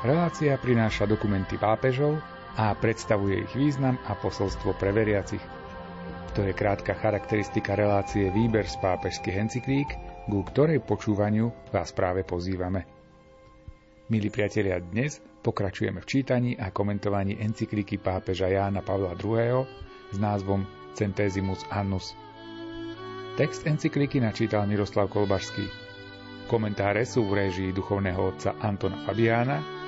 Relácia prináša dokumenty pápežov a predstavuje ich význam a posolstvo pre veriacich. To je krátka charakteristika relácie Výber z pápežských encyklík, ku ktorej počúvaniu vás práve pozývame. Milí priatelia, dnes pokračujeme v čítaní a komentovaní encyklíky pápeža Jána Pavla II. s názvom Centesimus Annus. Text encyklíky načítal Miroslav Kolbašský. Komentáre sú v réžii duchovného otca Antona Fabiána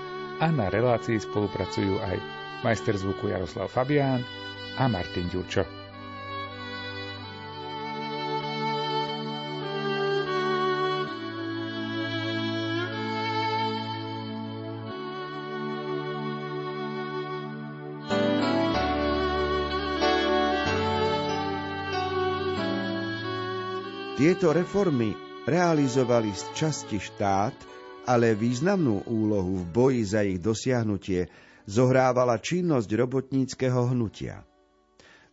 a na relácii spolupracujú aj majster zvuku Jaroslav Fabián a Martin Ďurčo. Tieto reformy realizovali z časti štát, ale významnú úlohu v boji za ich dosiahnutie zohrávala činnosť robotníckého hnutia.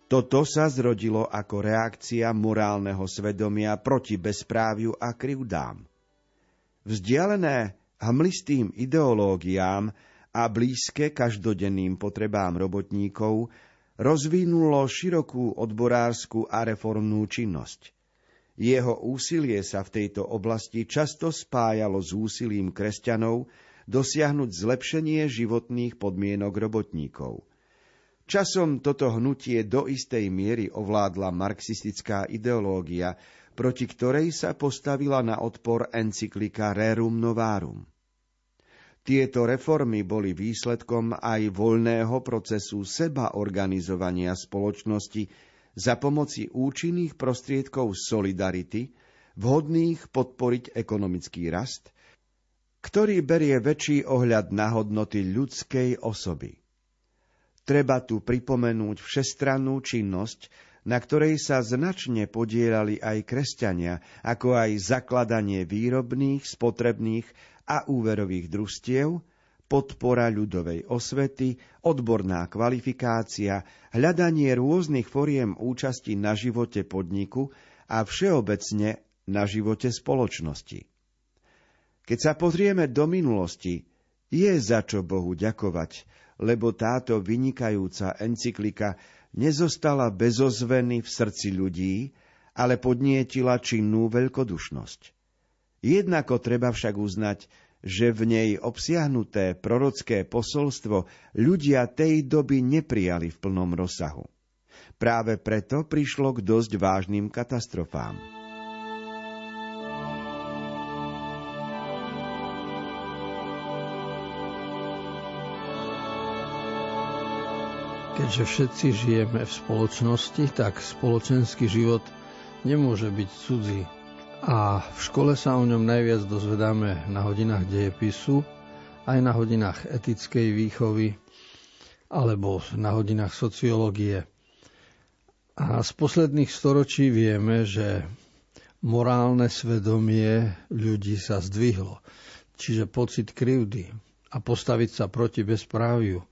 Toto sa zrodilo ako reakcia morálneho svedomia proti bezpráviu a krivdám. Vzdialené hmlistým ideológiám a blízke každodenným potrebám robotníkov rozvinulo širokú odborárskú a reformnú činnosť – jeho úsilie sa v tejto oblasti často spájalo s úsilím kresťanov dosiahnuť zlepšenie životných podmienok robotníkov. Časom toto hnutie do istej miery ovládla marxistická ideológia, proti ktorej sa postavila na odpor encyklika Rerum Novarum. Tieto reformy boli výsledkom aj voľného procesu sebaorganizovania spoločnosti za pomoci účinných prostriedkov solidarity, vhodných podporiť ekonomický rast, ktorý berie väčší ohľad na hodnoty ľudskej osoby. Treba tu pripomenúť všestrannú činnosť, na ktorej sa značne podielali aj kresťania, ako aj zakladanie výrobných, spotrebných a úverových družstiev, podpora ľudovej osvety, odborná kvalifikácia, hľadanie rôznych foriem účasti na živote podniku a všeobecne na živote spoločnosti. Keď sa pozrieme do minulosti, je za čo Bohu ďakovať, lebo táto vynikajúca encyklika nezostala bez ozveny v srdci ľudí, ale podnietila činnú veľkodušnosť. Jednako treba však uznať, že v nej obsiahnuté prorocké posolstvo ľudia tej doby neprijali v plnom rozsahu. Práve preto prišlo k dosť vážnym katastrofám. Keďže všetci žijeme v spoločnosti, tak spoločenský život nemôže byť cudzí a v škole sa o ňom najviac dozvedáme na hodinách dejepisu, aj na hodinách etickej výchovy alebo na hodinách sociológie. A z posledných storočí vieme, že morálne svedomie ľudí sa zdvihlo. Čiže pocit krivdy a postaviť sa proti bezpráviu.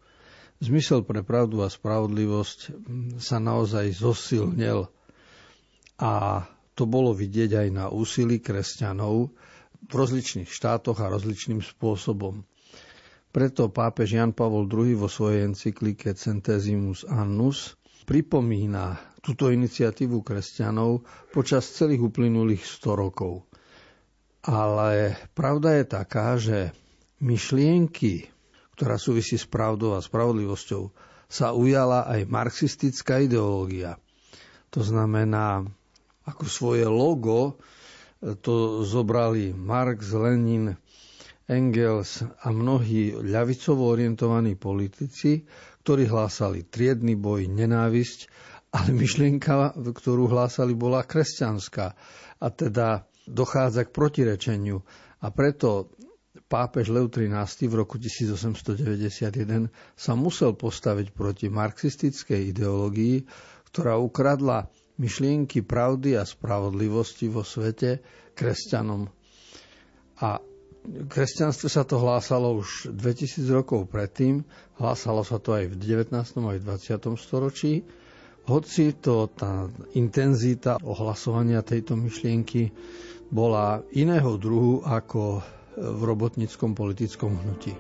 Zmysel pre pravdu a spravodlivosť sa naozaj zosilnil a to bolo vidieť aj na úsilí kresťanov v rozličných štátoch a rozličným spôsobom. Preto pápež Jan Pavol II vo svojej encyklike Centesimus Annus pripomína túto iniciatívu kresťanov počas celých uplynulých 100 rokov. Ale pravda je taká, že myšlienky, ktorá súvisí s pravdou a spravodlivosťou, sa ujala aj marxistická ideológia. To znamená ako svoje logo e, to zobrali Marx, Lenin, Engels a mnohí ľavicovo orientovaní politici, ktorí hlásali triedny boj, nenávisť, ale myšlienka, ktorú hlásali, bola kresťanská. A teda dochádza k protirečeniu. A preto pápež Lev XIII v roku 1891 sa musel postaviť proti marxistickej ideológii, ktorá ukradla myšlienky pravdy a spravodlivosti vo svete kresťanom. A kresťanstve sa to hlásalo už 2000 rokov predtým, hlásalo sa to aj v 19. aj v 20. storočí, hoci to tá intenzita ohlasovania tejto myšlienky bola iného druhu ako v robotníckom politickom hnutí.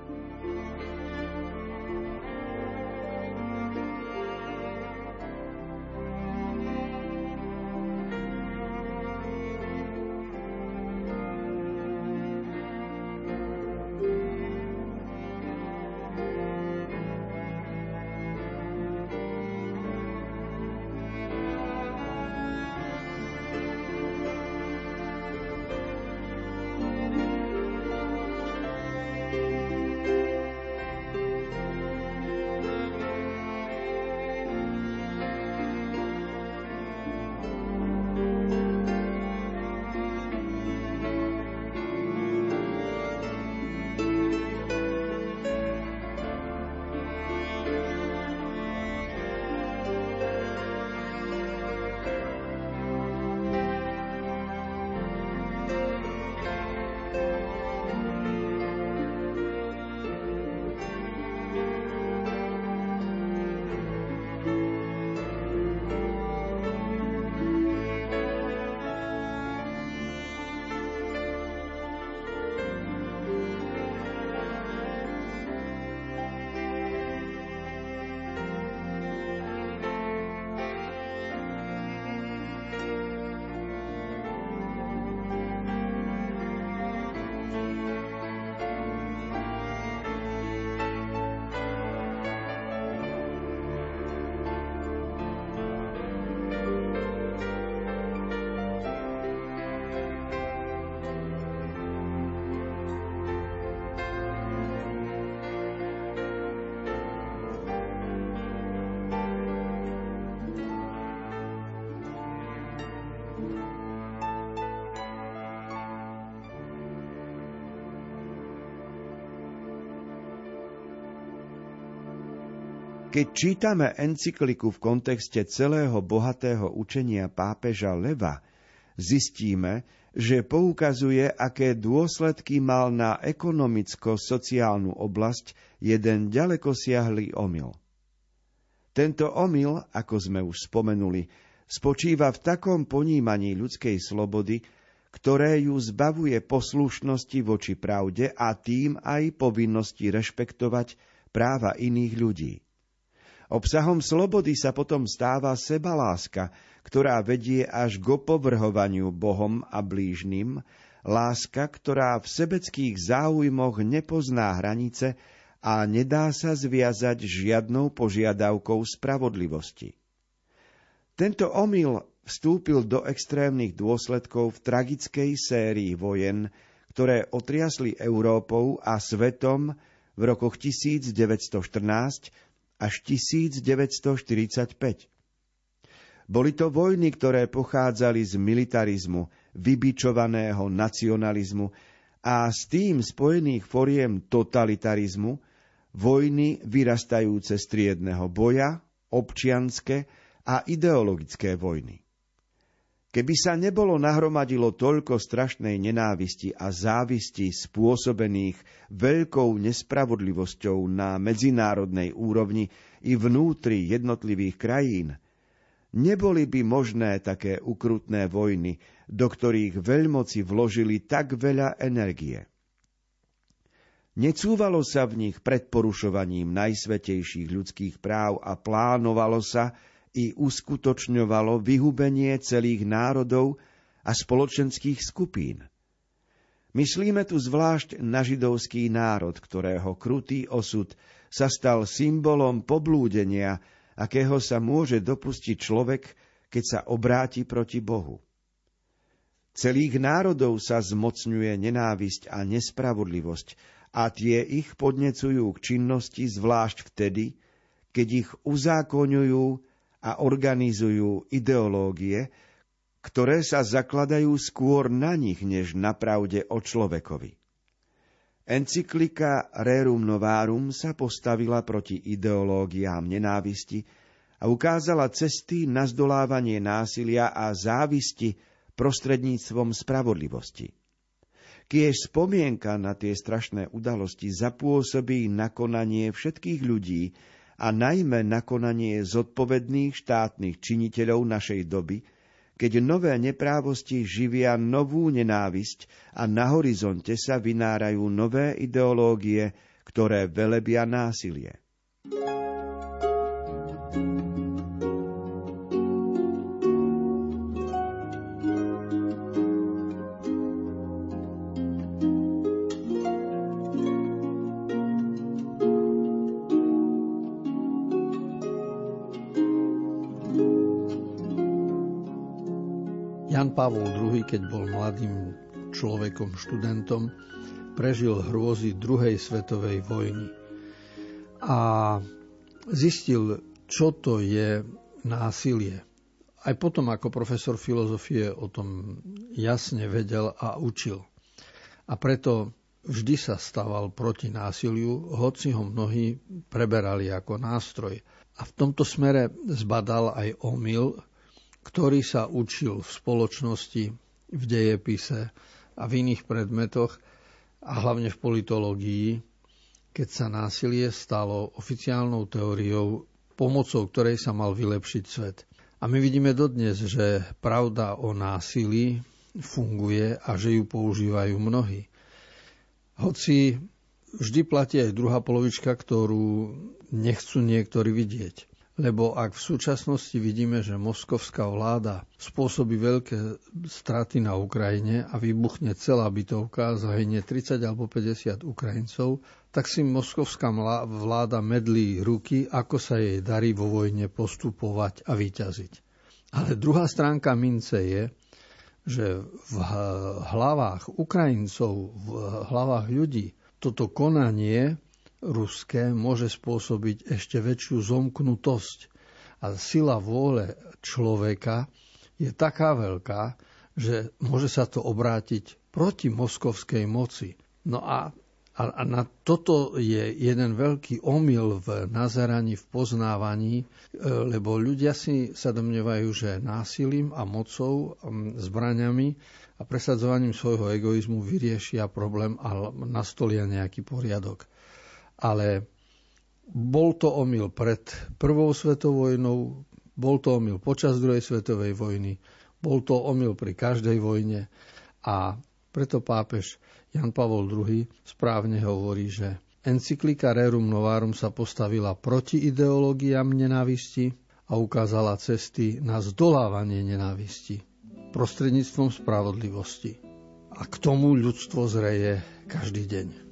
Keď čítame encykliku v kontexte celého bohatého učenia pápeža Leva, zistíme, že poukazuje, aké dôsledky mal na ekonomicko-sociálnu oblasť jeden ďaleko siahlý omyl. Tento omyl, ako sme už spomenuli, spočíva v takom ponímaní ľudskej slobody, ktoré ju zbavuje poslušnosti voči pravde a tým aj povinnosti rešpektovať práva iných ľudí. Obsahom slobody sa potom stáva sebaláska, ktorá vedie až k opovrhovaniu Bohom a blížnym, láska, ktorá v sebeckých záujmoch nepozná hranice a nedá sa zviazať žiadnou požiadavkou spravodlivosti. Tento omyl vstúpil do extrémnych dôsledkov v tragickej sérii vojen, ktoré otriasli Európou a svetom v rokoch 1914 až 1945. Boli to vojny, ktoré pochádzali z militarizmu, vybičovaného nacionalizmu a s tým spojených foriem totalitarizmu, vojny vyrastajúce z triedného boja, občianske a ideologické vojny. Keby sa nebolo nahromadilo toľko strašnej nenávisti a závisti spôsobených veľkou nespravodlivosťou na medzinárodnej úrovni i vnútri jednotlivých krajín, neboli by možné také ukrutné vojny, do ktorých veľmoci vložili tak veľa energie. Necúvalo sa v nich pred porušovaním najsvetejších ľudských práv a plánovalo sa, i uskutočňovalo vyhubenie celých národov a spoločenských skupín. Myslíme tu zvlášť na židovský národ, ktorého krutý osud sa stal symbolom poblúdenia, akého sa môže dopustiť človek, keď sa obráti proti Bohu. Celých národov sa zmocňuje nenávisť a nespravodlivosť a tie ich podnecujú k činnosti zvlášť vtedy, keď ich uzákoňujú a organizujú ideológie, ktoré sa zakladajú skôr na nich, než na pravde o človekovi. Encyklika Rerum Novarum sa postavila proti ideológiám nenávisti a ukázala cesty na zdolávanie násilia a závisti prostredníctvom spravodlivosti. Kiež spomienka na tie strašné udalosti zapôsobí nakonanie všetkých ľudí, a najmä nakonanie zodpovedných štátnych činiteľov našej doby, keď nové neprávosti živia novú nenávisť a na horizonte sa vynárajú nové ideológie, ktoré velebia násilie. II, keď bol mladým človekom, študentom, prežil hrôzy druhej svetovej vojny. A zistil, čo to je násilie. Aj potom ako profesor filozofie o tom jasne vedel a učil. A preto vždy sa stával proti násiliu, hoci ho mnohí preberali ako nástroj. A v tomto smere zbadal aj omyl, ktorý sa učil v spoločnosti, v dejepise a v iných predmetoch a hlavne v politológii, keď sa násilie stalo oficiálnou teóriou, pomocou ktorej sa mal vylepšiť svet. A my vidíme dodnes, že pravda o násilí funguje a že ju používajú mnohí. Hoci vždy platí aj druhá polovička, ktorú nechcú niektorí vidieť. Lebo ak v súčasnosti vidíme, že moskovská vláda spôsobí veľké straty na Ukrajine a vybuchne celá bytovka, zahynie 30 alebo 50 Ukrajincov, tak si moskovská vláda medlí ruky, ako sa jej darí vo vojne postupovať a vyťaziť. Ale druhá stránka mince je, že v hlavách Ukrajincov, v hlavách ľudí, toto konanie ruské môže spôsobiť ešte väčšiu zomknutosť. A sila vôle človeka je taká veľká, že môže sa to obrátiť proti moskovskej moci. No a A, a na toto je jeden veľký omyl v nazeraní, v poznávaní, e, lebo ľudia si sa domnievajú, že násilím a mocou, zbraňami a presadzovaním svojho egoizmu vyriešia problém a nastolia nejaký poriadok. Ale bol to omyl pred prvou svetovou vojnou, bol to omyl počas druhej svetovej vojny, bol to omyl pri každej vojne a preto pápež Jan Pavol II správne hovorí, že encyklika Rerum Novarum sa postavila proti ideológiám nenávisti a ukázala cesty na zdolávanie nenávisti prostredníctvom spravodlivosti. A k tomu ľudstvo zreje každý deň.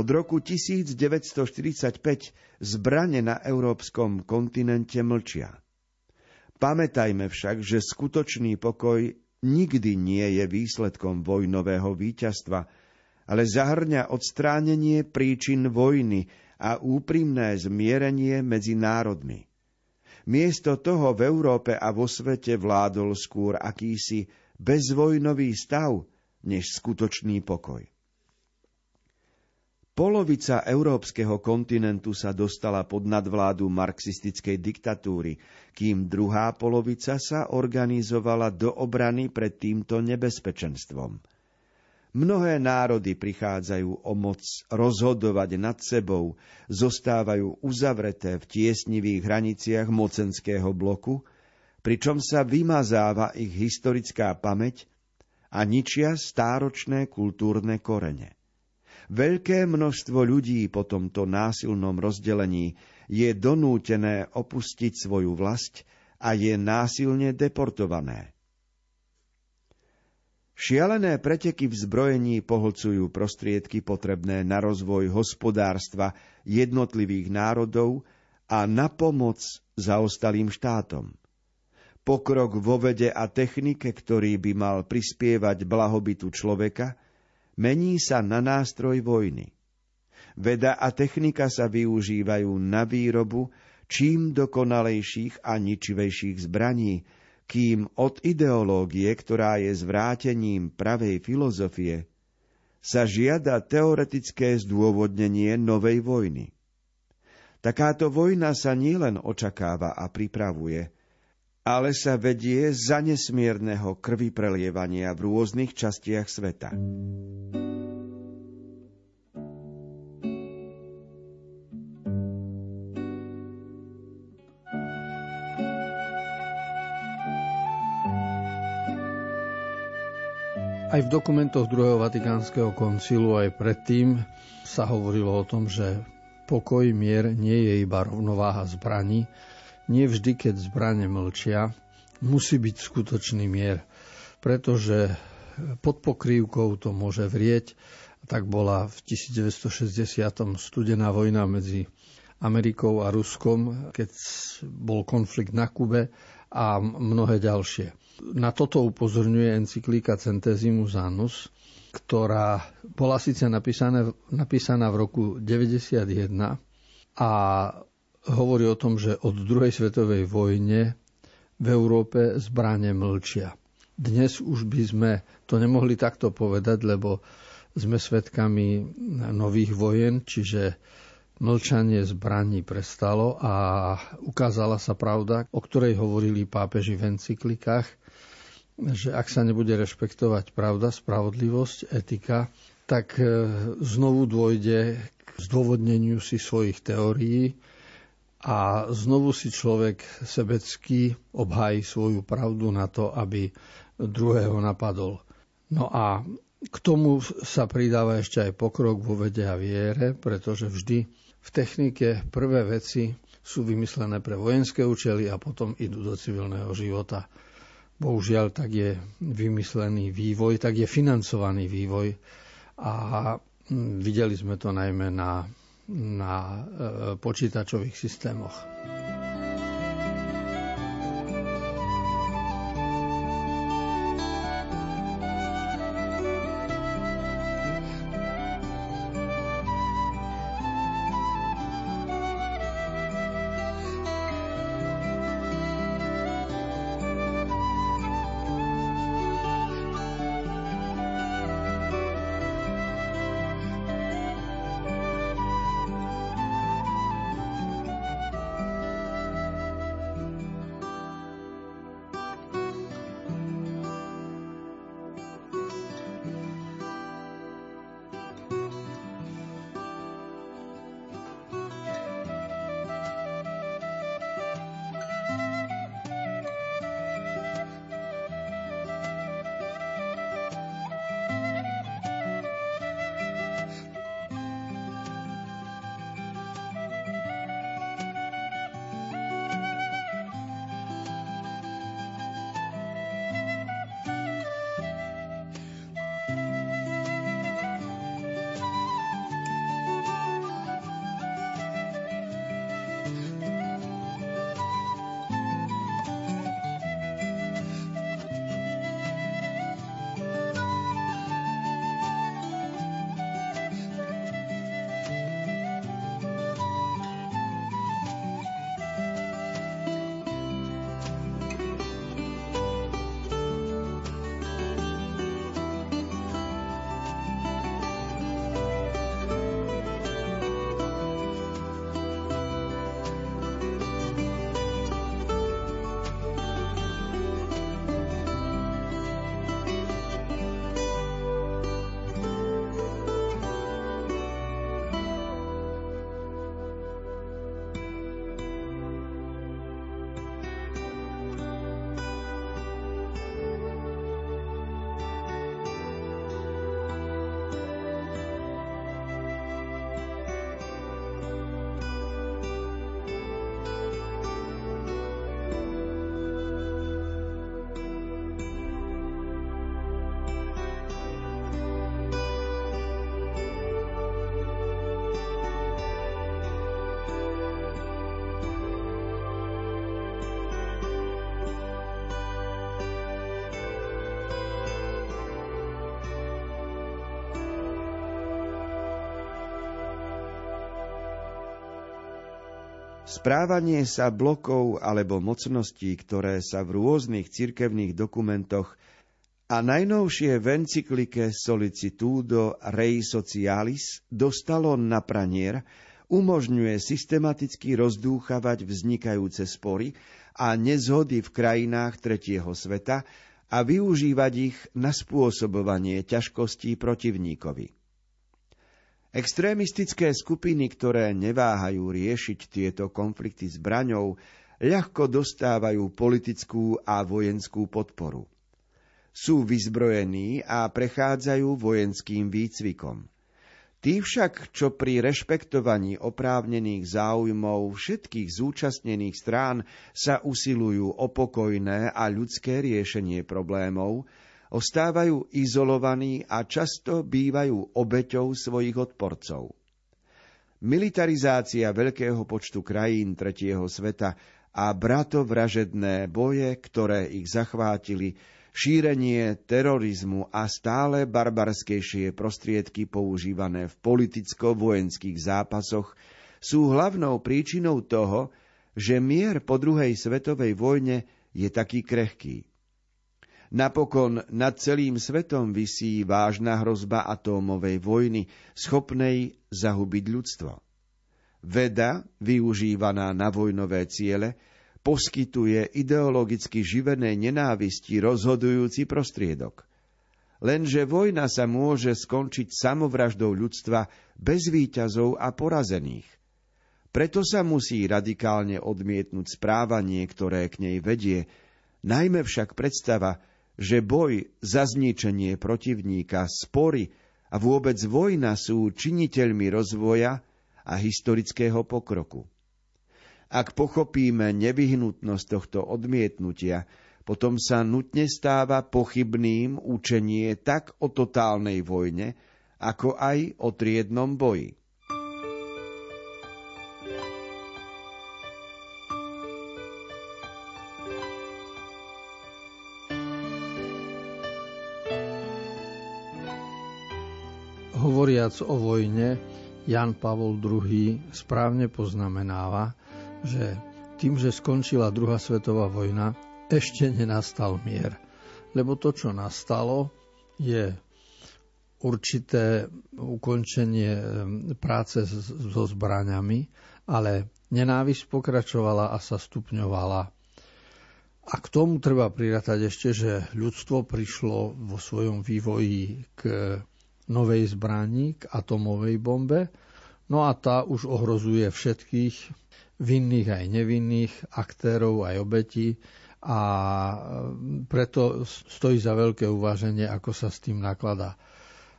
Od roku 1945 zbrane na európskom kontinente mlčia. Pamätajme však, že skutočný pokoj nikdy nie je výsledkom vojnového víťazstva, ale zahrňa odstránenie príčin vojny a úprimné zmierenie medzi národmi. Miesto toho v Európe a vo svete vládol skôr akýsi bezvojnový stav, než skutočný pokoj. Polovica európskeho kontinentu sa dostala pod nadvládu marxistickej diktatúry, kým druhá polovica sa organizovala do obrany pred týmto nebezpečenstvom. Mnohé národy prichádzajú o moc rozhodovať nad sebou, zostávajú uzavreté v tiesnivých hraniciach mocenského bloku, pričom sa vymazáva ich historická pamäť a ničia stáročné kultúrne korene. Veľké množstvo ľudí po tomto násilnom rozdelení je donútené opustiť svoju vlast a je násilne deportované. Šialené preteky v zbrojení pohlcujú prostriedky potrebné na rozvoj hospodárstva jednotlivých národov a na pomoc zaostalým štátom. Pokrok vo vede a technike, ktorý by mal prispievať blahobytu človeka, mení sa na nástroj vojny. Veda a technika sa využívajú na výrobu čím dokonalejších a ničivejších zbraní, kým od ideológie, ktorá je zvrátením pravej filozofie, sa žiada teoretické zdôvodnenie novej vojny. Takáto vojna sa nielen očakáva a pripravuje, ale sa vedie za nesmierneho krvi prelievania v rôznych častiach sveta. Aj v dokumentoch druhého Vatikánskeho koncilu aj predtým sa hovorilo o tom, že pokoj, mier nie je iba rovnováha zbraní, nie vždy, keď zbranie mlčia, musí byť skutočný mier, pretože pod pokrývkou to môže vrieť. Tak bola v 1960. studená vojna medzi Amerikou a Ruskom, keď bol konflikt na Kube a mnohé ďalšie. Na toto upozorňuje encyklíka Centesimus Annus, ktorá bola síce napísaná, v roku 91 a hovorí o tom, že od druhej svetovej vojne v Európe zbranie mlčia. Dnes už by sme to nemohli takto povedať, lebo sme svedkami nových vojen, čiže mlčanie zbraní prestalo a ukázala sa pravda, o ktorej hovorili pápeži v encyklikách, že ak sa nebude rešpektovať pravda, spravodlivosť, etika, tak e, znovu dôjde k zdôvodneniu si svojich teórií a znovu si človek sebecky obhájí svoju pravdu na to, aby druhého napadol. No a k tomu sa pridáva ešte aj pokrok vo vede a viere, pretože vždy v technike prvé veci sú vymyslené pre vojenské účely a potom idú do civilného života bohužiaľ tak je vymyslený vývoj, tak je financovaný vývoj a videli sme to najmä na, na e, počítačových systémoch. Správanie sa blokov alebo mocností, ktoré sa v rôznych cirkevných dokumentoch a najnovšie v encyklike Solicitudo Rei Socialis dostalo na pranier, umožňuje systematicky rozdúchavať vznikajúce spory a nezhody v krajinách tretieho sveta a využívať ich na spôsobovanie ťažkostí protivníkovi. Extrémistické skupiny, ktoré neváhajú riešiť tieto konflikty zbraňou, ľahko dostávajú politickú a vojenskú podporu. Sú vyzbrojení a prechádzajú vojenským výcvikom. Tí však, čo pri rešpektovaní oprávnených záujmov všetkých zúčastnených strán sa usilujú o pokojné a ľudské riešenie problémov, ostávajú izolovaní a často bývajú obeťou svojich odporcov. Militarizácia veľkého počtu krajín tretieho sveta a bratovražedné boje, ktoré ich zachvátili, šírenie terorizmu a stále barbarskejšie prostriedky používané v politicko-vojenských zápasoch sú hlavnou príčinou toho, že mier po druhej svetovej vojne je taký krehký. Napokon nad celým svetom visí vážna hrozba atómovej vojny, schopnej zahubiť ľudstvo. Veda, využívaná na vojnové ciele, poskytuje ideologicky živenej nenávisti rozhodujúci prostriedok. Lenže vojna sa môže skončiť samovraždou ľudstva bez výťazov a porazených. Preto sa musí radikálne odmietnúť správanie, ktoré k nej vedie, najmä však predstava, že boj za zničenie protivníka, spory a vôbec vojna sú činiteľmi rozvoja a historického pokroku. Ak pochopíme nevyhnutnosť tohto odmietnutia, potom sa nutne stáva pochybným učenie tak o totálnej vojne, ako aj o triednom boji. Hovoriac o vojne, Jan Pavol II správne poznamenáva, že tým, že skončila druhá svetová vojna, ešte nenastal mier. Lebo to, čo nastalo, je určité ukončenie práce so zbraňami, ale nenávisť pokračovala a sa stupňovala. A k tomu treba prirátať ešte, že ľudstvo prišlo vo svojom vývoji k novej zbrani, k atomovej bombe, no a tá už ohrozuje všetkých vinných aj nevinných, aktérov aj obetí a preto stojí za veľké uváženie, ako sa s tým nakladá.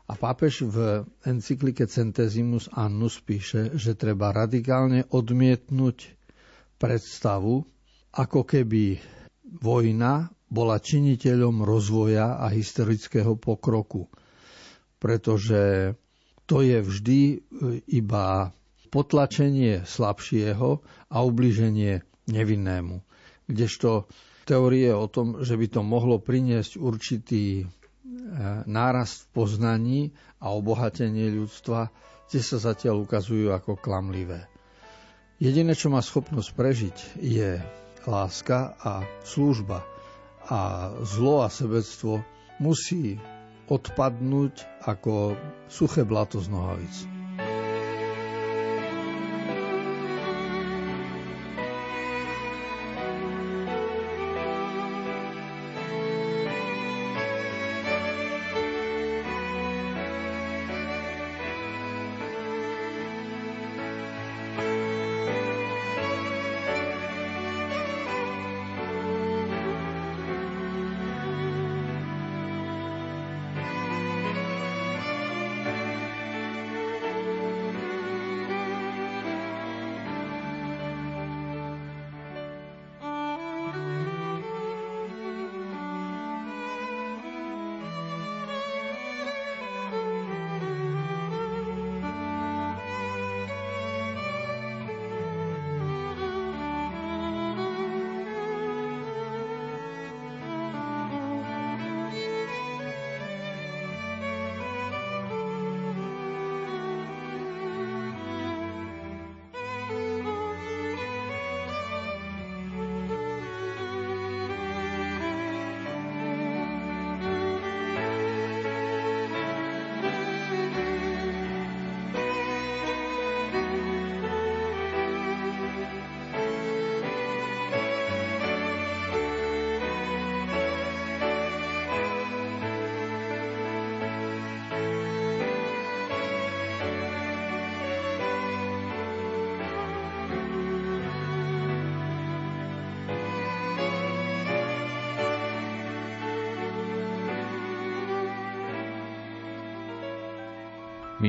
A pápež v encyklike Centesimus Annus píše, že treba radikálne odmietnúť predstavu, ako keby vojna bola činiteľom rozvoja a historického pokroku. Pretože to je vždy iba potlačenie slabšieho a ubliženie nevinnému. Kdežto teórie o tom, že by to mohlo priniesť určitý e, nárast v poznaní a obohatenie ľudstva, tie sa zatiaľ ukazujú ako klamlivé. Jediné, čo má schopnosť prežiť, je láska a služba. A zlo a sebectvo musí odpadnúť ako suché blato z nohavic.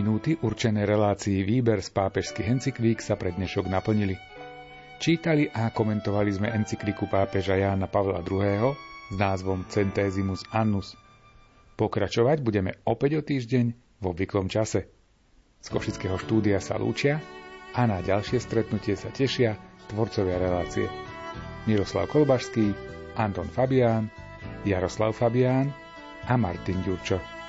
Minúty určené relácii výber z pápežských encyklík sa pre dnešok naplnili. Čítali a komentovali sme encykliku pápeža Jána Pavla II. s názvom Centesimus Annus. Pokračovať budeme opäť o týždeň v obvyklom čase. Z Košického štúdia sa lúčia a na ďalšie stretnutie sa tešia tvorcovia relácie. Miroslav Kolbašský, Anton Fabián, Jaroslav Fabián a Martin Ďurčo.